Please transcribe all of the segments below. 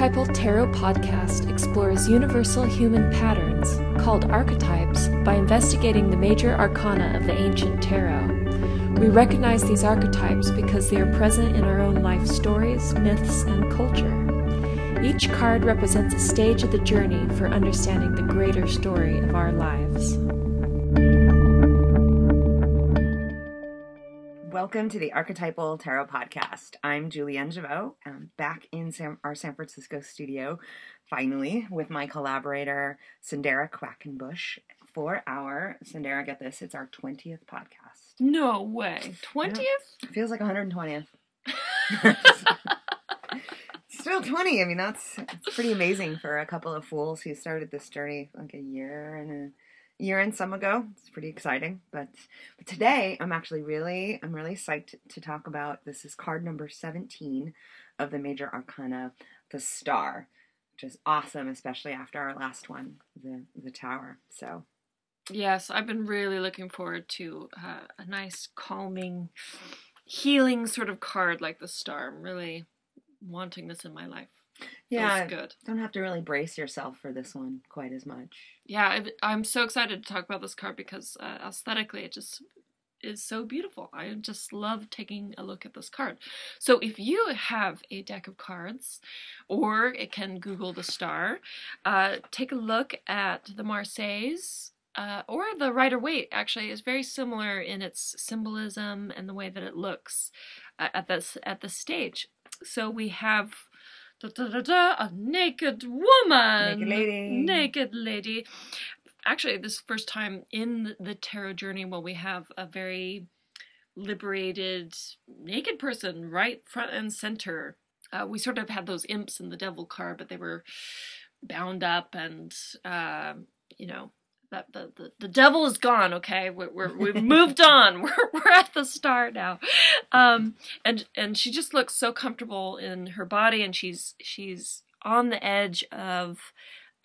Archetypal Tarot podcast explores universal human patterns, called archetypes, by investigating the major arcana of the ancient tarot. We recognize these archetypes because they are present in our own life stories, myths, and culture. Each card represents a stage of the journey for understanding the greater story of our lives. Welcome to the Archetypal Tarot Podcast. I'm Julienne Givot. I'm back in San, our San Francisco studio, finally, with my collaborator, Cyndera Quackenbush, for our, Cyndera, get this, it's our 20th podcast. No way. 20th? It feels like 120th. Still 20. I mean, that's, that's pretty amazing for a couple of fools who started this journey like a year and a year and some ago. It's pretty exciting. But, but today I'm actually really I'm really psyched to talk about this is card number 17 of the major arcana, the star, which is awesome, especially after our last one, the the tower. So Yes, I've been really looking forward to uh, a nice calming healing sort of card like the star. I'm really wanting this in my life. Yeah, good. don't have to really brace yourself for this one quite as much. Yeah, I- I'm so excited to talk about this card because uh, aesthetically it just is so beautiful. I just love taking a look at this card. So if you have a deck of cards, or it can Google the star, uh, take a look at the Marseilles. Uh, or the Rider Waite actually is very similar in its symbolism and the way that it looks uh, at this at the stage. So we have da, da, da, da, a naked woman, Naked lady. naked lady. Actually, this first time in the tarot journey where we have a very liberated naked person right front and center. Uh, we sort of had those imps in the devil card, but they were bound up and uh, you know the, the, the devil is gone okay? We're, we're, we've moved on. We're, we're at the start now. Um, and and she just looks so comfortable in her body and she's she's on the edge of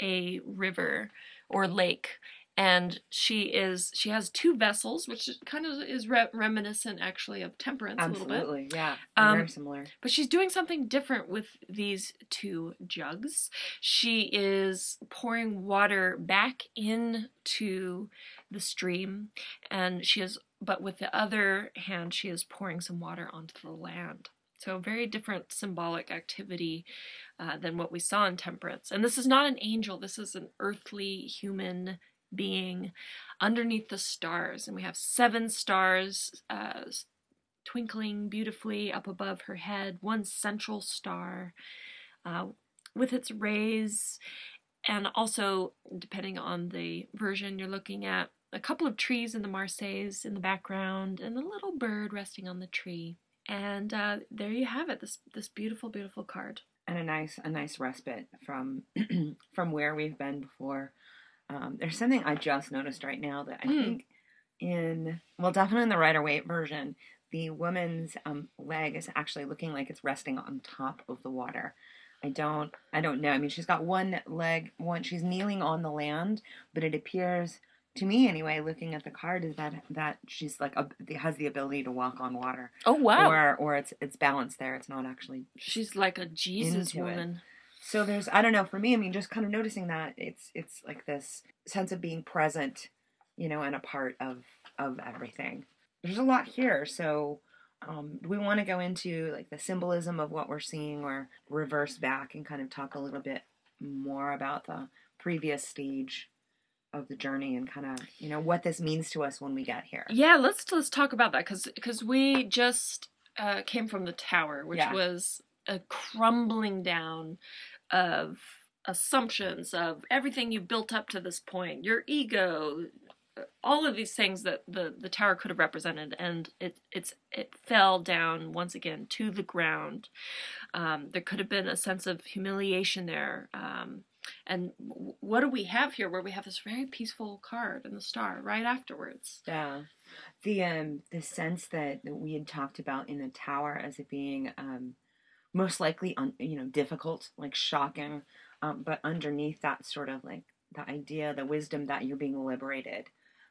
a river or lake and she is she has two vessels which kind of is re- reminiscent actually of temperance a little bit Absolutely, yeah, Um, very similar. but she's doing something different with these two jugs. She is pouring water back into the stream, and she is, but with the other hand, she is pouring some water onto the land. So, a very different symbolic activity uh, than what we saw in Temperance. And this is not an angel, this is an earthly human being underneath the stars. And we have seven stars uh, twinkling beautifully up above her head, one central star uh, with its rays, and also, depending on the version you're looking at, a couple of trees in the Marseilles in the background, and a little bird resting on the tree. And uh, there you have it. This this beautiful, beautiful card. and a nice a nice respite from from where we've been before. Um, there's something I just noticed right now that I Hmm. think in well definitely in the Rider Waite version, the woman's um, leg is actually looking like it's resting on top of the water. I don't I don't know. I mean she's got one leg one she's kneeling on the land, but it appears to me anyway, looking at the card, is that that she's like a, has the ability to walk on water, Oh wow! or or it's it's balanced there. It's not actually She's like a Jesus woman. it. So there's I don't know for me I mean just kind of noticing that it's it's like this sense of being present, you know, and a part of of everything. There's a lot here, so um, do we want to go into like the symbolism of what we're seeing, or reverse back and kind of talk a little bit more about the previous stage of the journey and kind of you know what this means to us when we get here. Yeah, let's let's talk about that because we just uh, came from the tower, which Yeah. was a crumbling down of assumptions of everything you've built up to this point, your ego, all of these things that the the tower could have represented, and it it's it fell down once again to the ground. Um, there could have been a sense of humiliation there. Um, and what do we have here? Where we have this very peaceful card and the star right afterwards. Yeah, the um the sense that, that we had talked about in the tower as it being um most likely un, you know difficult, like shocking, um, but underneath that sort of like the idea, the wisdom that you're being liberated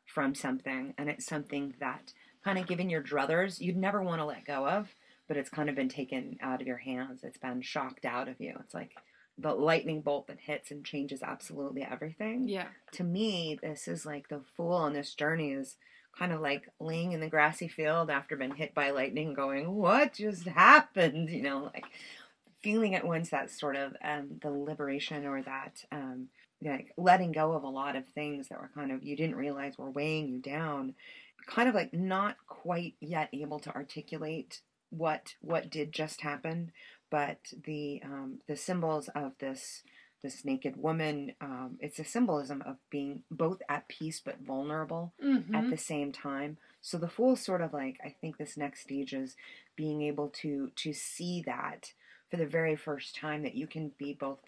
from something, and it's something that kind of given your druthers you'd never want to let go of, but it's kind of been taken out of your hands. It's been shocked out of you. It's like the lightning bolt that hits and changes absolutely everything. Yeah. To me, this is like the fool on this journey is kind of like laying in the grassy field after being hit by lightning, going, "What just happened?" You know, like feeling at once that sort of um, the liberation or that um, like letting go of a lot of things that were kind of you didn't realize were weighing you down kind of like not quite yet able to articulate what what did just happen but the um, the symbols of this this naked woman um, it's a symbolism of being both at peace but vulnerable Mm-hmm. at the same time so the fool sort of like i think this next stage is being able to to see that for the very first time that you can be both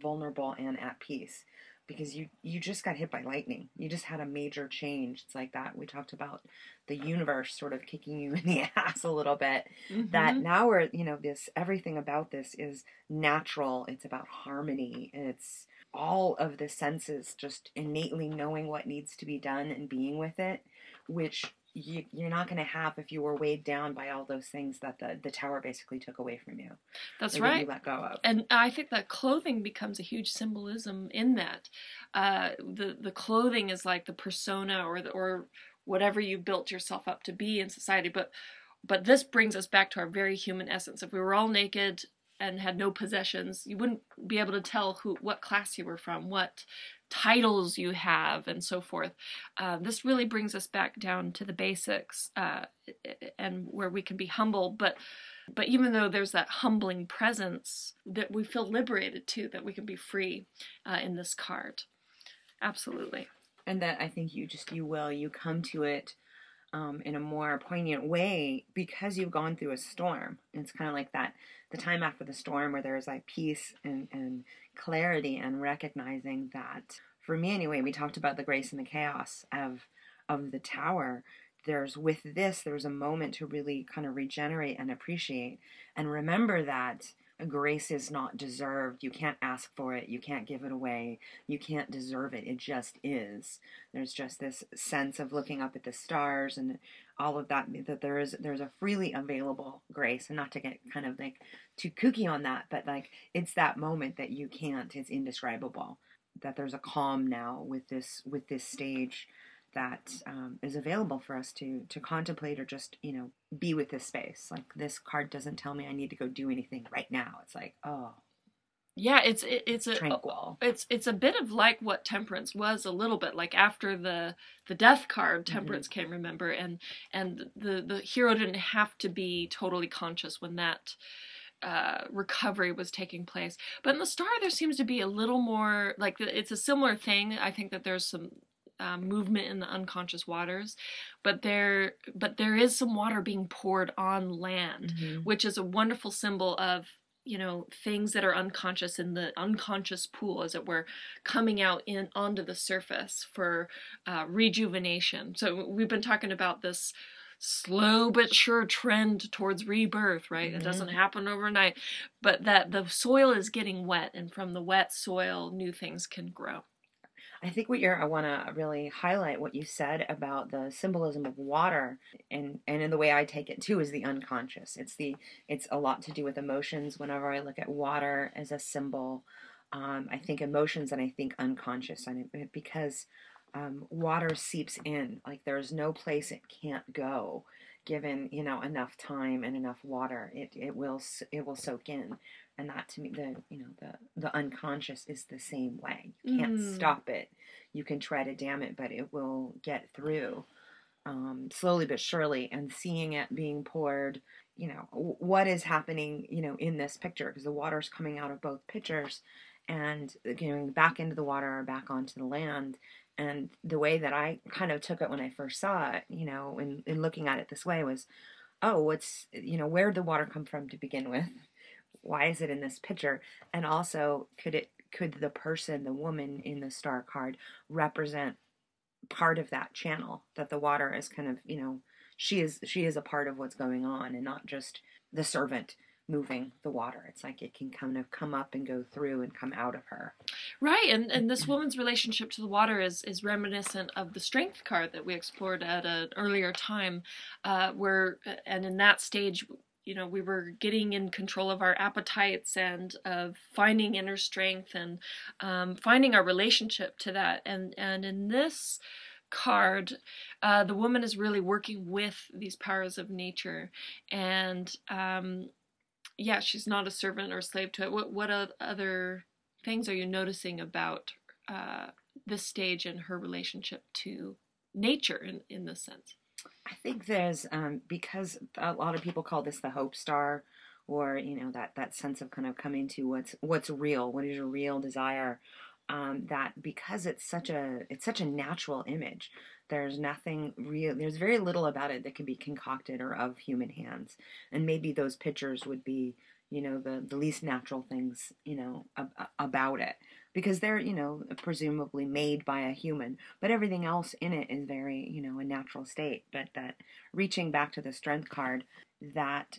vulnerable and at peace because you you just got hit by lightning. You just had a major change. It's like that we talked about the universe sort of kicking you in the ass a little bit. That Mhm. now we're you know this everything about this is natural. It's about harmony. It's all of the senses just innately knowing what needs to be done and being with it which you, you're not going to have if you were weighed down by all those things that the, the tower basically took away from you That's right. you let go of and I think that clothing becomes a huge symbolism in that. Uh, the the clothing is like the persona or the, or whatever you built yourself up to be in society. But but this brings us back to our very human essence. If we were all naked and had no possessions, you wouldn't be able to tell who what class you were from, what titles you have, and so forth. Uh, this really brings us back down to the basics uh, and where we can be humble, but but even though there's that humbling presence that we feel liberated too that we can be free uh, in this card. Absolutely. And that I think you just you will. You come to it um, in a more poignant way because you've gone through a storm. It's kind of like that the time after the storm where there's like peace and, and clarity and recognizing that for me anyway we talked about the grace and the chaos of of the tower there's with this there's a moment to really kind of regenerate and appreciate and remember that grace is not deserved. You can't ask for it. You can't give it away. You can't deserve it. It just is. There's just this sense of looking up at the stars and all of that that there is there's a freely available grace. And not to get kind of like too kooky on that but like it's that moment that you can't. It's indescribable that there's a calm now with this with this stage that um, is available for us to to contemplate or just you know be with this space. Like this card doesn't tell me i need to go do anything right now. It's like oh. Yeah it's it, it's a tranquil. it's it's a bit of like what temperance was a little bit like after the the death card temperance came remember and and the the hero didn't have to be totally conscious when that uh, recovery was taking place. But in the star there seems to be a little more like it's a similar thing. I think that there's some um, movement in the unconscious waters but there but there is some water being poured on land Mhm. which is a wonderful symbol of you know things that are unconscious in the unconscious pool as it were coming out in onto the surface for uh, rejuvenation. So we've been talking about this slow but sure trend towards rebirth right? It doesn't happen overnight but that the soil is getting wet and from the wet soil new things can grow I think what you're I want to really highlight what you said about the symbolism of water and and in the way I take it too is the unconscious. It's the it's a lot to do with emotions whenever I look at water as a symbol. Um, I think emotions and I think unconscious and it, because um, water seeps in like there's no place it can't go given you know enough time and enough water it it will it will soak in. And that to me the you know the the unconscious is the same way. You can't Mm. stop it. You can try to dam it but it will get through um, slowly but surely. And seeing it being poured you know what is happening you know in this picture because the water's coming out of both pictures and going back into the water or back onto the land and the way that i kind of took it when i first saw it you know in, in looking at it this way was oh what's you know where did the water come from to begin with? Why is it in this picture and also could it could the person the woman in the star card represent part of that channel that the water is kind of you know she is she is a part of what's going on and not just the servant moving the water. It's like it can kind of come up and go through and come out of her. Right, and, and this woman's relationship to the water is, is reminiscent of the strength card that we explored at an earlier time, uh, where and in that stage you know we were getting in control of our appetites and of finding inner strength and um, finding our relationship to that. And and in this card uh, the woman is really working with these powers of nature. And um, yeah she's not a servant or slave to it what what other things are you noticing about uh, this stage and her relationship to nature in, in this sense I think there's um, because a lot of people call this the hope star, or you know that that sense of kind of coming to what's what's real, what is your real desire. Um, that because it's such a it's such a natural image, there's nothing real. There's very little about it that can be concocted or of human hands, and maybe those pictures would be you know the the least natural things you know ab- about it. Because they're you know presumably made by a human but everything else in it is very you know a natural state. But that reaching back to the strength card that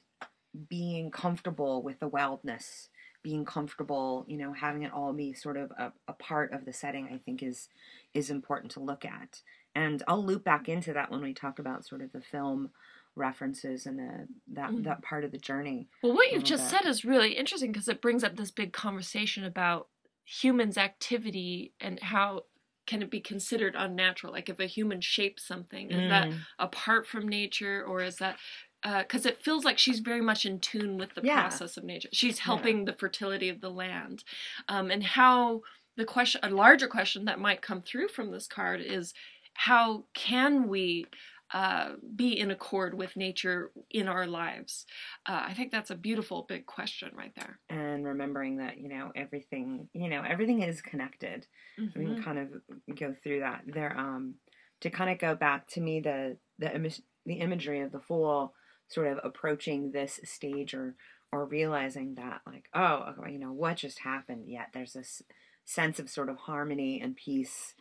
being comfortable with the wildness being comfortable you know having it all be sort of a, a part of the setting i think is is important to look at and i'll loop back into that when we talk about sort of the film references and the, that mm. that part of the journey. Well, what you've just bit. said is really interesting because it brings up this big conversation about humans' activity and how can it be considered unnatural? Like if a human shapes something, is mm. that apart from nature or is that because uh, it feels like she's very much in tune with the yeah. process of nature. She's helping yeah. the fertility of the land, um, and how the question, a larger question that might come through from this card is, how can we uh, be in accord with nature in our lives? Uh, I think that's a beautiful big question right there. And remembering that you know everything, you know everything is connected. Mm-hmm. We can mm-hmm. kind of go through that there. Um, to kind of go back to me, the the Im- the imagery of the fool sort of approaching this stage or or realizing that like oh you know what just happened yet there's this sense of sort of harmony and peace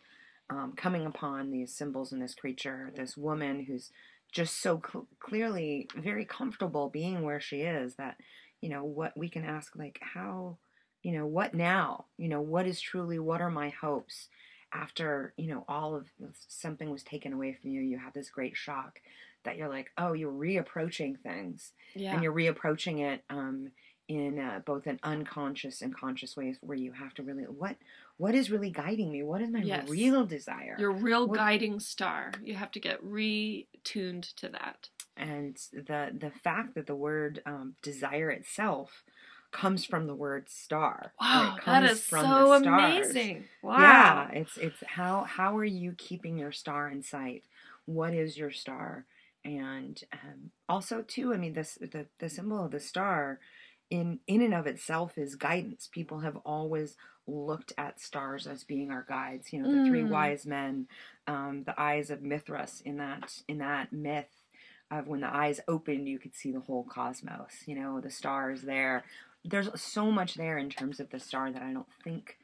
um, coming upon these symbols in this creature, this woman who's just so cl- clearly very comfortable being where she is that, you know, what we can ask, like, how, you know, what now? You know, what is truly, what are my hopes? After, you know, all of something was taken away from you, you have this great shock that you're like, oh, you're reapproaching things. Yeah. And you're reapproaching it um, in uh, both an unconscious and conscious ways where you have to really what what is really guiding me? What is my yes. real desire? Your real what, guiding star. You have to get retuned to that. And the the fact that the word um, desire itself comes from the word star. Wow that is so amazing. Wow. yeah it's it's how how are you keeping your star in sight? What is your star? And um, also too i mean this the, the symbol of the star in in and of itself is guidance. People have always looked at stars as being our guides. You know, the mm. three wise men, um, the eyes of Mithras in that in that myth of when the eyes opened, you could see the whole cosmos. You know, the stars there. There's so much there in terms of the star that I don't think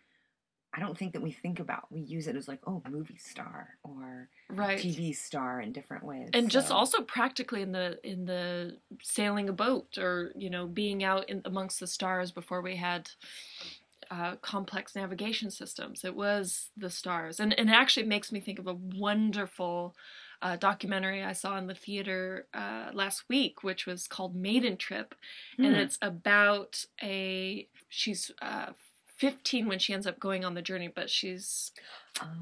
I don't think that we think about. We use it as like, oh, movie star or right. TV star in different ways. And so. just also practically in the in the sailing a boat or you know being out in amongst the stars before we had uh, complex navigation systems. It was the stars, and and it actually makes me think of a wonderful. Uh, documentary I saw in the theater uh, last week, which was called Maiden Trip, mm. and hmm. it's about a she's uh, 15 when she ends up going on the journey, but she's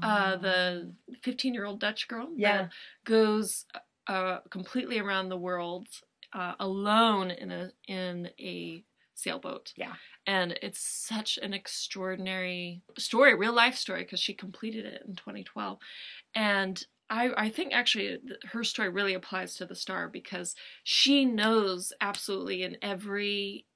uh, the 15 year old Dutch girl yeah. goes uh, completely around the world uh, alone in a in a sailboat. Yeah. And it's such an extraordinary story, real life story, because she completed it in 2012. And I, I think actually her story really applies to the star because she knows absolutely in every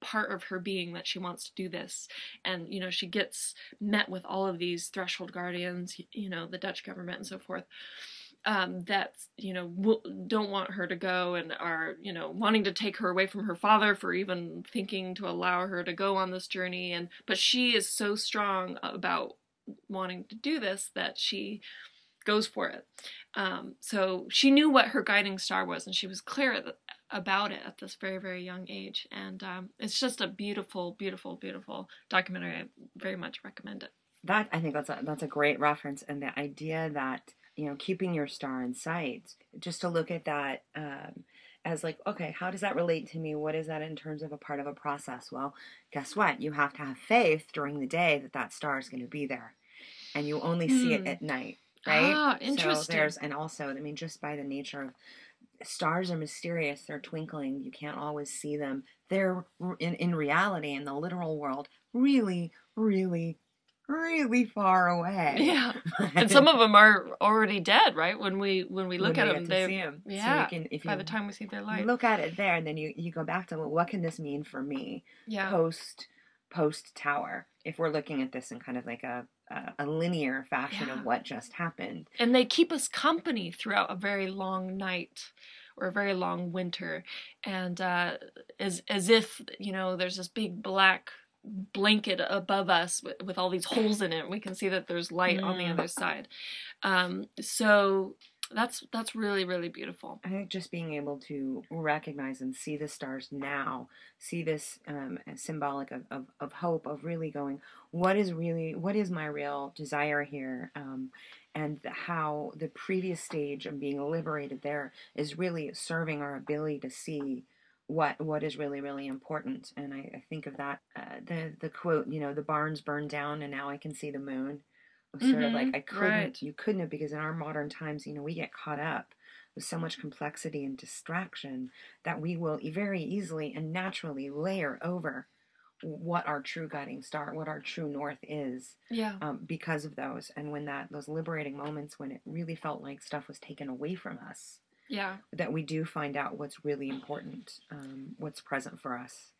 part of her being that she wants to do this. And you know she gets met with all of these threshold guardians you know the dutch government and so forth um, that you know don't want her to go and are you know wanting to take her away from her father for even thinking to allow her to go on this journey. And but she is so strong about wanting to do this that she goes for it. Um, so she knew what her guiding star was and she was clear about it at this very very young age and um, it's just a beautiful beautiful beautiful documentary i very much recommend it that i think that's a that's a great reference and the idea that you know keeping your star in sight just to look at that um, as like, okay, how does that relate to me? What is that in terms of a part of a process? Well, guess what? You have to have faith during the day that that star is going to be there, and you only see it Hmm. at night, right? Ah, interesting So there's and also, I mean, just by the nature of stars are mysterious. They're twinkling. You can't always see them. They're in in reality in the literal world really, really, really far away. Yeah. And some of them are already dead, right? When we when we look When at them, they see 'em. So you yeah, can- if you by the time we see their light. look at it there, and then you you go back to well, what can this mean for me yeah. post post tower? If we're looking at this in kind of like a a, a linear fashion Yeah. of what just happened. and they keep us company throughout a very long night or a very long winter and uh, as as if you know there's this big black blanket above us with, with all these holes in it we can see that there's light on the Mm. other side um, so that's that's really really beautiful. I think just being able to recognize and see the stars now, see this um, symbolic of, of, of hope, of really going, what is really, what is my real desire here? Um, and how the previous stage of being liberated there is really serving our ability to see what what is really really important. And i, I think of that uh, the the quote you know the barns burned down and now i can see the moon Was sort of like Mhm, i couldn't right. you couldn't have because in our modern times you know we get caught up with so much complexity and distraction that we will very easily and naturally layer over what our true guiding star what our true north is yeah. um, because of those. And when that those liberating moments when it really felt like stuff was taken away from us yeah. that we do find out what's really important um, what's present for us.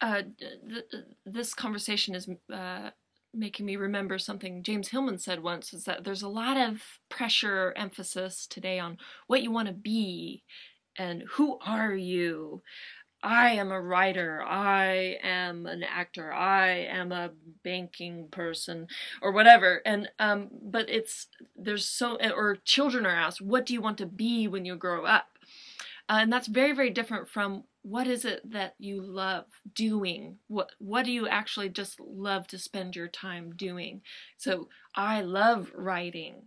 Uh, th- th- this conversation is uh, making me remember something James Hillman said once is that there's a lot of pressure emphasis today on what you want to be and who are you. I am a writer. I am an actor. I am a banking person, or whatever. And um, but it's there's so or children are asked, "What do you want to be when you grow up?" Uh, and that's very very different from what is it that you love doing? What what do you actually just love to spend your time doing? So i love writing.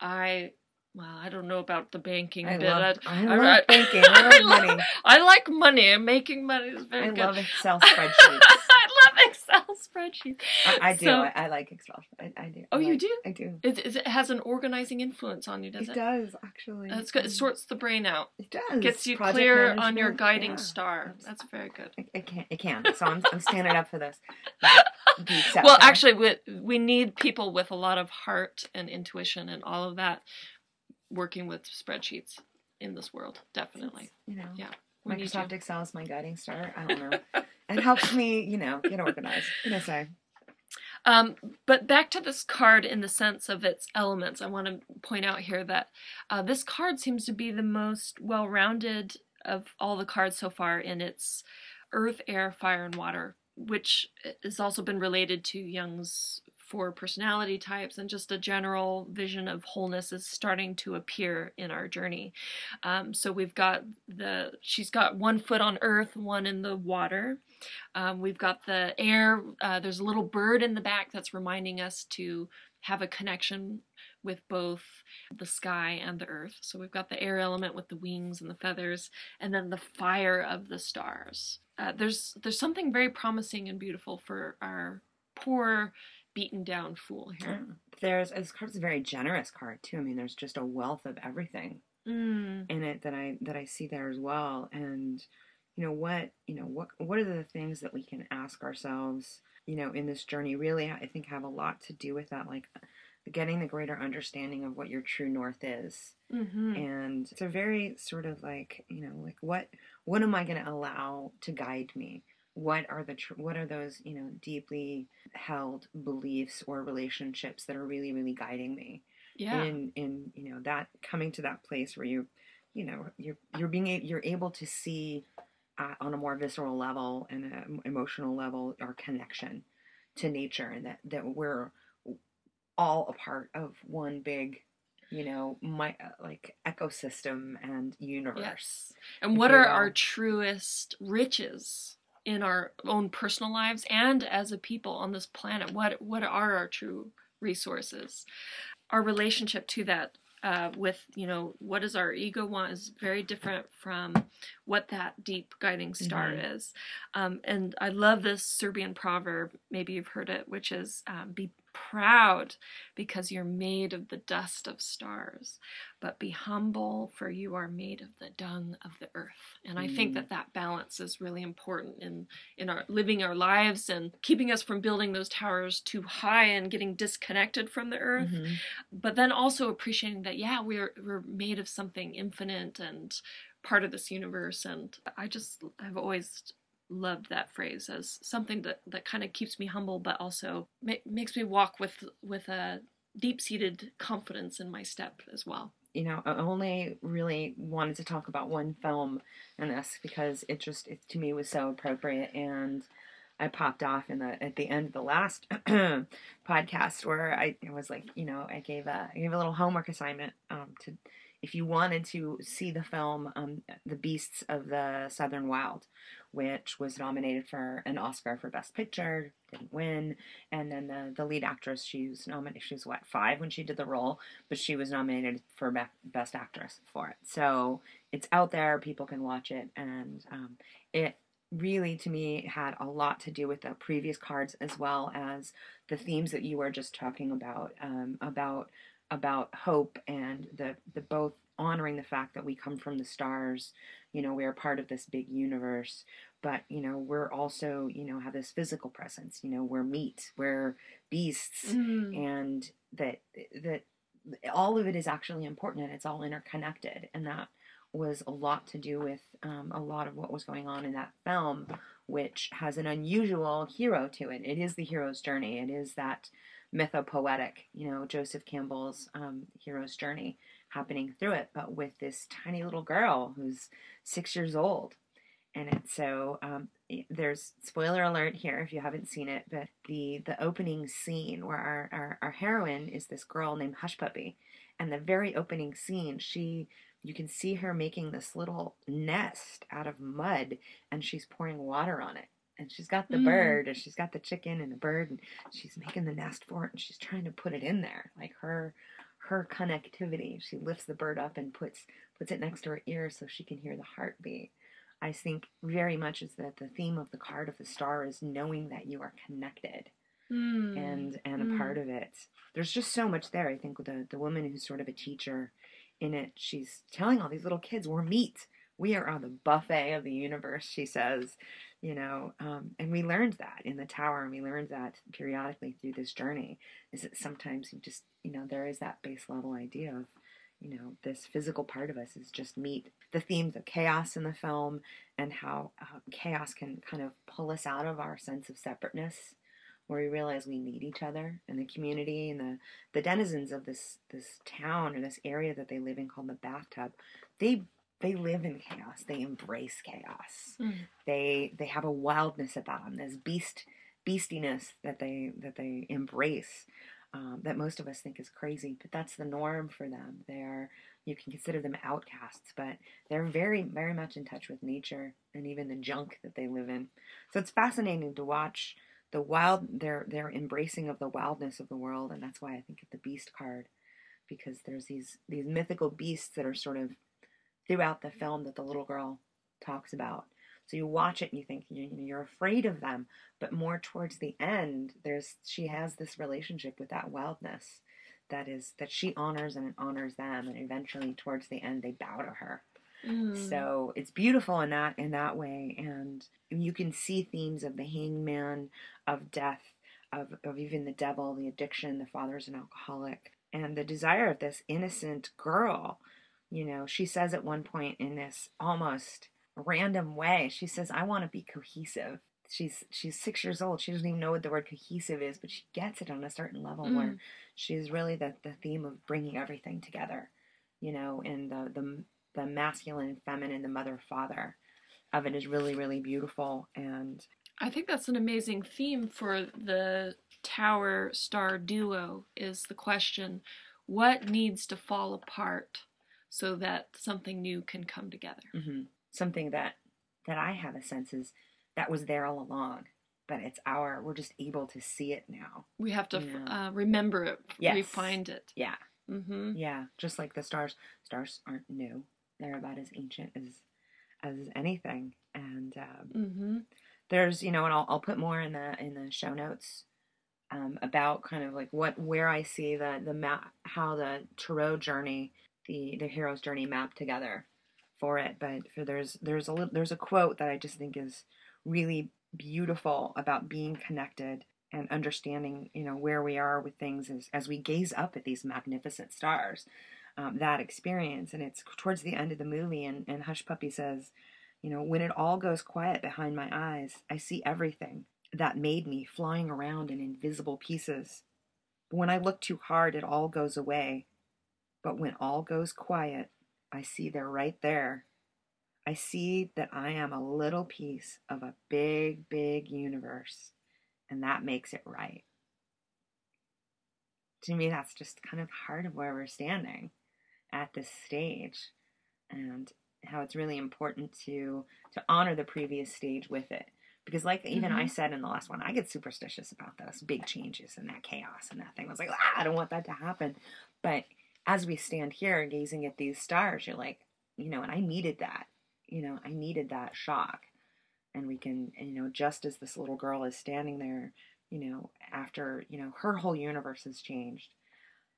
I well i don't know about the banking i bit. love, I, I I- love banking. I love money. I like money. Making money is very i good. love excel spreadsheets. i love excel spreadsheets I, I do. So- I, I like excel. I, I do. Oh, you do? i do. It, it has an organizing influence on you does it it, does actually. That's good. It Um, sorts the brain out. it does. Gets you Project clear on your guiding yeah. star. It's- that's very good. It, it can it can so i'm, I'm standing up for this. Well actually we, we need people with a lot of heart and intuition and all of that working with spreadsheets in this world definitely. You know Yeah, microsoft excel is my guiding star. I don't know it helps me you know get organized. What can i. Say Um, but back to this card in the sense of its elements, I want to point out here that uh, this card seems to be the most well rounded of all the cards so far in its earth, air, fire, and water, which has also been related to Jung's four personality types and just a general vision of wholeness is starting to appear in our journey. Um, so we've got the, she's got one foot on earth, one in the water. Um, we've got the air. Uh, there's a little bird in the back that's reminding us to have a connection with both the sky and the earth. So we've got the air element with the wings and the feathers, and then the fire of the stars. Uh, there's there's something very promising and beautiful for our poor, beaten down fool here. there's this card's a very generous card too i mean there's just a wealth of everything Mm. in it that I that I see there as well. And you know what you know what what are the things that we can ask ourselves you know in this journey really I think have a lot to do with that like getting the greater understanding of what your true north is hmm and it's a very sort of like you know like what what am I going to allow to guide me what are the tr- what are those you know deeply held beliefs or relationships that are really really guiding me Yeah. in in you know that coming to that place where you you know you're you're being a, you're able to see uh, on a more visceral level and an emotional level our connection to nature and that that we're all a part of one big you know my uh, like ecosystem and universe Yes. And what are will. our truest riches in our own personal lives and as a people on this planet? What what are our true resources? Our relationship to that uh, with you know what does our ego want is very different from what that deep guiding star Mhm. is um, and i love this serbian proverb maybe you've heard it which is um, be proud because you're made of the dust of stars but be humble for you are made of the dung of the earth and i think Mm. that that balance is really important in in our living our lives and keeping us from building those towers too high and getting disconnected from the earth Mhm. but then also appreciating that yeah we're we're made of something infinite and part of this universe and i just have always loved that phrase as something that that kind of keeps me humble but also ma- makes me walk with with a deep-seated confidence in my step as well you know, I only really wanted to talk about one film in this because it just, it, to me, was so appropriate. And I popped off in the at the end of the last podcast where I was like, you know, I gave a I gave a little homework assignment um, to if you wanted to see the film um, The Beasts of the Southern Wild, which was nominated for an Oscar for Best Picture, didn't win, and then the the lead actress she was nominated she was what five when she did the role, but she was nominated for Be- Best Actress for it. So it's out there, people can watch it, and um, it really to me had a lot to do with the previous cards as well as the themes that you were just talking about um, about about hope and the the both honoring the fact that we come from the stars you know we're part of this big universe but you know we're also you know have this physical presence you know we're meat we're beasts and that that all of it is actually important and it's all interconnected and that was a lot to do with um, a lot of what was going on in that film which has an unusual hero to it. It is the hero's journey. It is that mythopoetic you know joseph campbell's um, hero's journey happening through it but with this tiny little girl who's six years old. And it so um, there's spoiler alert here if you haven't seen it but the the opening scene where our, our, our heroine is this girl named hush puppy. And the very opening scene she you can see her making this little nest out of mud and she's pouring water on it and she's got the Mm. bird and she's got the chicken and the bird and she's making the nest for it and she's trying to put it in there like her her connectivity she lifts the bird up and puts puts it next to her ear so she can hear the heartbeat i think very much is that the theme of the card of the star is knowing that you are connected Mm. and and Mm. a part of it. There's just so much there. I think the the woman who's sort of a teacher in it, she's telling all these little kids, "We're meat. We are on the buffet of the universe." She says, you know, um, and we learned that in the tower, and we learned that periodically through this journey. Is that sometimes you just, you know, there is that base level idea of. You know, this physical part of us is just meat. The themes of chaos in the film and how uh, chaos can kind of pull us out of our sense of separateness where we realize we need each other and the community and the, the denizens of this this town or this area that they live in called the bathtub they they live in chaos. They embrace chaos. Mm. they they have a wildness about them this beast beastiness that they that they embrace um, that most of us think is crazy but that's the norm for them. They are you can consider them outcasts but they're very very much in touch with nature and even the junk that they live in. So it's fascinating to watch the wild their their embracing of the wildness of the world and that's why i think of the beast card because there's these these mythical beasts that are sort of throughout the film that the little girl talks about. So you watch it and you think you're afraid of them but more towards the end there's she has this relationship with that wildness that is that she honors and honors them and eventually towards the end they bow to her Mm. so it's beautiful in that in that way, and you can see themes of the hangman, of death, of of even the devil, the addiction. The father's an alcoholic, and the desire of this innocent girl. You know, she says at one point in this almost random way, she says, "I want to be cohesive." She's she's six years old. She doesn't even know what the word cohesive is, but she gets it on a certain level Mm. where she's really the the theme of bringing everything together. You know, and the the the masculine and feminine, the mother father of it is really, really beautiful. And I think that's an amazing theme for the tower star duo is the question what needs to fall apart so that something new can come together. mhm, something that that I have a sense is that was there all along, but it's our we're just able to see it now. We have to uh, remember it, Yes. refind it. Yeah, Mm-hmm. Yeah, just like the stars. Stars aren't new. They're about as ancient as as anything. And um, Mm-hmm. there's, you know, and I'll I'll put more in the in the show notes um, about kind of like what where I see the the map how the tarot journey, the the hero's journey mapped together for it. But for there's there's a little, there's a quote that I just think is really beautiful about being connected and understanding, you know, where we are with things as as we gaze up at these magnificent stars. Um, that experience, and it's towards the end of the movie, and, and Hush Puppy says, you know, when it all goes quiet behind my eyes, I see everything that made me flying around in invisible pieces. But when I look too hard, it all goes away. But when all goes quiet, I see they're right there. I see that I am a little piece of a big, big universe, and that makes it right. To me, that's just kind of heart of where we're standing at this stage, and how it's really important to to honor the previous stage with it because like even I said in the last one, I get superstitious about those big changes and that chaos and that thing. I was like, ah, I don't want that to happen. But as we stand here gazing at these stars, you're like, you know, and I needed that. You know, I needed that shock. And we can, and, you know, just as this little girl is standing there, you know, after, you know, her whole universe has changed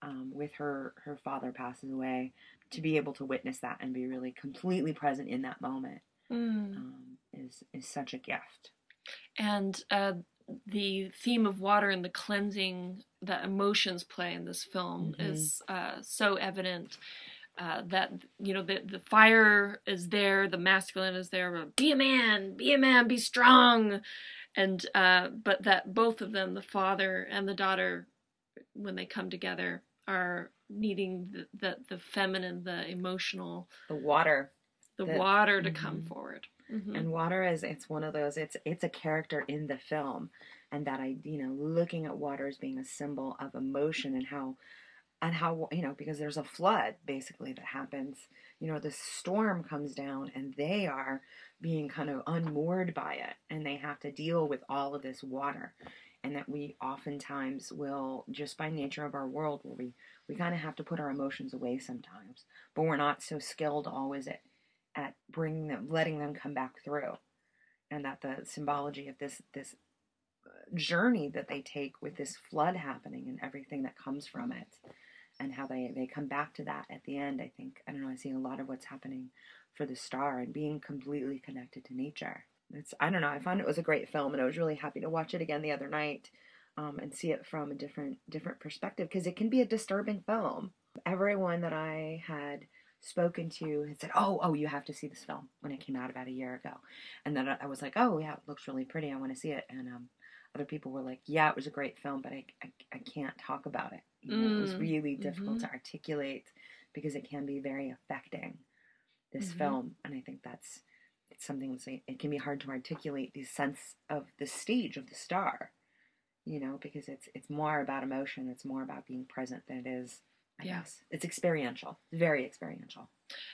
um, with her, her father passes away, to be able to witness that and be really completely present in that moment Mm. um, is, is such a gift. And uh, the theme of water and the cleansing that emotions play in this film Mhm. is uh, so evident. Uh, that you know the the fire is there, the masculine is there. but Be a man, be a man, be strong, and uh, but that both of them, the father and the daughter, when they come together, are needing the the, the feminine, the emotional, The water the That- water to come Mhm. forward. Mhm. and water is it's one of those it's it's a character in the film and that i you know looking at water as being a symbol of emotion and how and how you know because there's a flood basically that happens you know the storm comes down and they are being kind of unmoored by it and they have to deal with all of this water and that we oftentimes will just by nature of our world where we we kind of have to put our emotions away sometimes but we're not so skilled always at at bringing them letting them come back through. And that the symbology of this this uh, journey that they take with this flood happening and everything that comes from it and how they they come back to that at the end i think i don't know i see a lot of what's happening for the star and being completely connected to nature it's i don't know i found it was a great film and i was really happy to watch it again the other night um, and see it from a different different perspective because it can be a disturbing film everyone that i had spoken to had said, "Oh, oh, you have to see this film." When it came out about a year ago, and then I was like, "Oh, yeah, it looks really pretty. I want to see it." And um, other people were like, "Yeah, it was a great film, but I, I, I can't talk about it. You know, It was Mm, really difficult mhm. to articulate because it can be very affecting." This Mhm. film, and I think that's it's something that's it can be hard to articulate the sense of the stage of the star. You know, because it's it's more about emotion. It's more about being present than it is. I Yeah. guess it's experiential. Very experiential.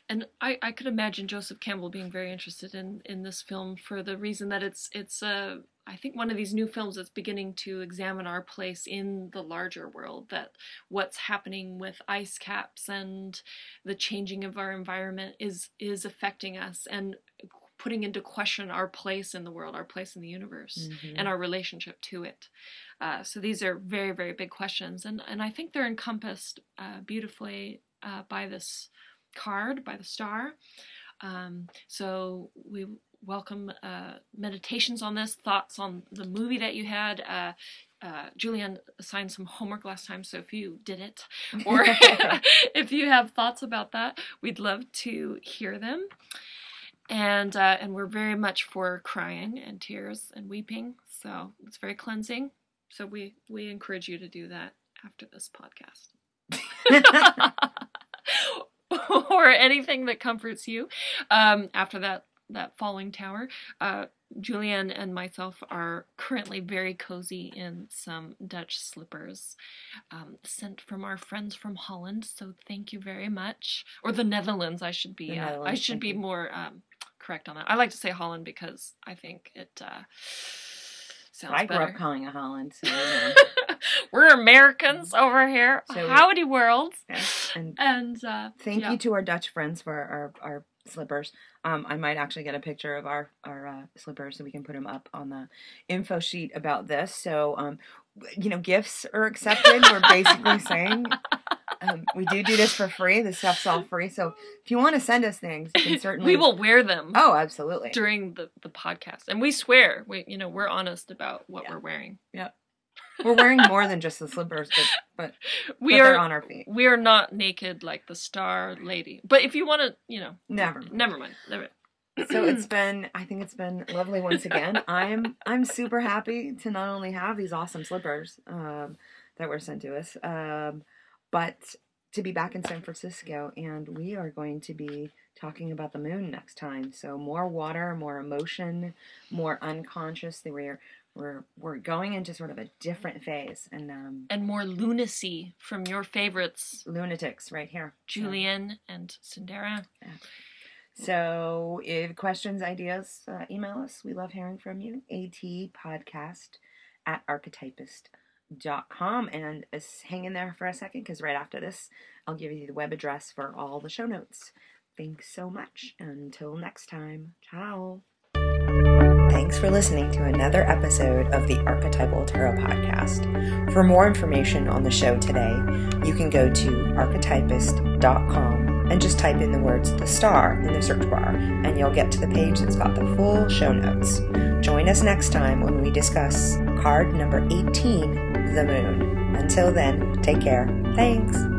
and I, I could imagine Joseph Campbell being very interested in, in this film for the reason that it's it's uh, I think one of these new films that's beginning to examine our place in the larger world that what's happening with ice caps and the changing of our environment is is affecting us and putting into question our place in the world, our place in the universe Mhm. and our relationship to it. Uh, so these are very, very big questions, and and I think they're encompassed uh, beautifully uh, by this card, by the star. Um, so we welcome uh, meditations on this, thoughts on the movie that you had. Uh, uh, Julienne assigned some homework last time, so if you did it, or if you have thoughts about that, we'd love to hear them. And uh, and we're very much for crying and tears and weeping, so it's very cleansing. So we we encourage you to do that after this podcast. or anything that comforts you. Um, after that that falling tower, uh, Julienne and myself are currently very cozy in some Dutch slippers um, sent from our friends from Holland. So thank you very much, or the Netherlands. I should be uh, I should be more um, correct on that. I like to say Holland because I think it uh, sounds I grew better. up calling it Holland, so. We're Americans over here. So- Howdy world. Yes, And And uh, thank yeah. you to our Dutch friends for our, our slippers. Um, I might actually get a picture of our our uh, slippers so we can put them up on the info sheet about this. So, um, you know, gifts are accepted. We're basically saying um, we do do this for free. The stuff's all free. So if you want to send us things, you can certainly. we will wear them Oh, absolutely. during the, the podcast, and we swear we you know we're honest about what Yeah. we're wearing. Yeah. We're wearing more than just the slippers, but but, We but are on our feet. we are not naked like the star lady. But if you want to, you know, Never. mind. never mind. Never. so it's been i think it's been lovely once again i'm i'm super happy to not only have these awesome slippers um, that were sent to us um, but to be back in san francisco and we are going to be talking about the moon next time so more water more emotion more unconscious we're we're we're going into sort of a different phase and um, and more lunacy from your favorites, lunatics right here Julienne and Cinderella. So, if questions, ideas, uh, email us. We love hearing from you. At podcast at archetypist.com. And uh, hang in there for a second because right after this, I'll give you the web address for all the show notes. Thanks so much. Until next time, ciao. Thanks for listening to another episode of the Archetypal Tarot Podcast. For more information on the show today, you can go to archetypist.com and just type in the words the star in the search bar, and you'll get to the page that's got the full show notes. Join us next time when we discuss card number 18, the moon. Until then, take care. Thanks.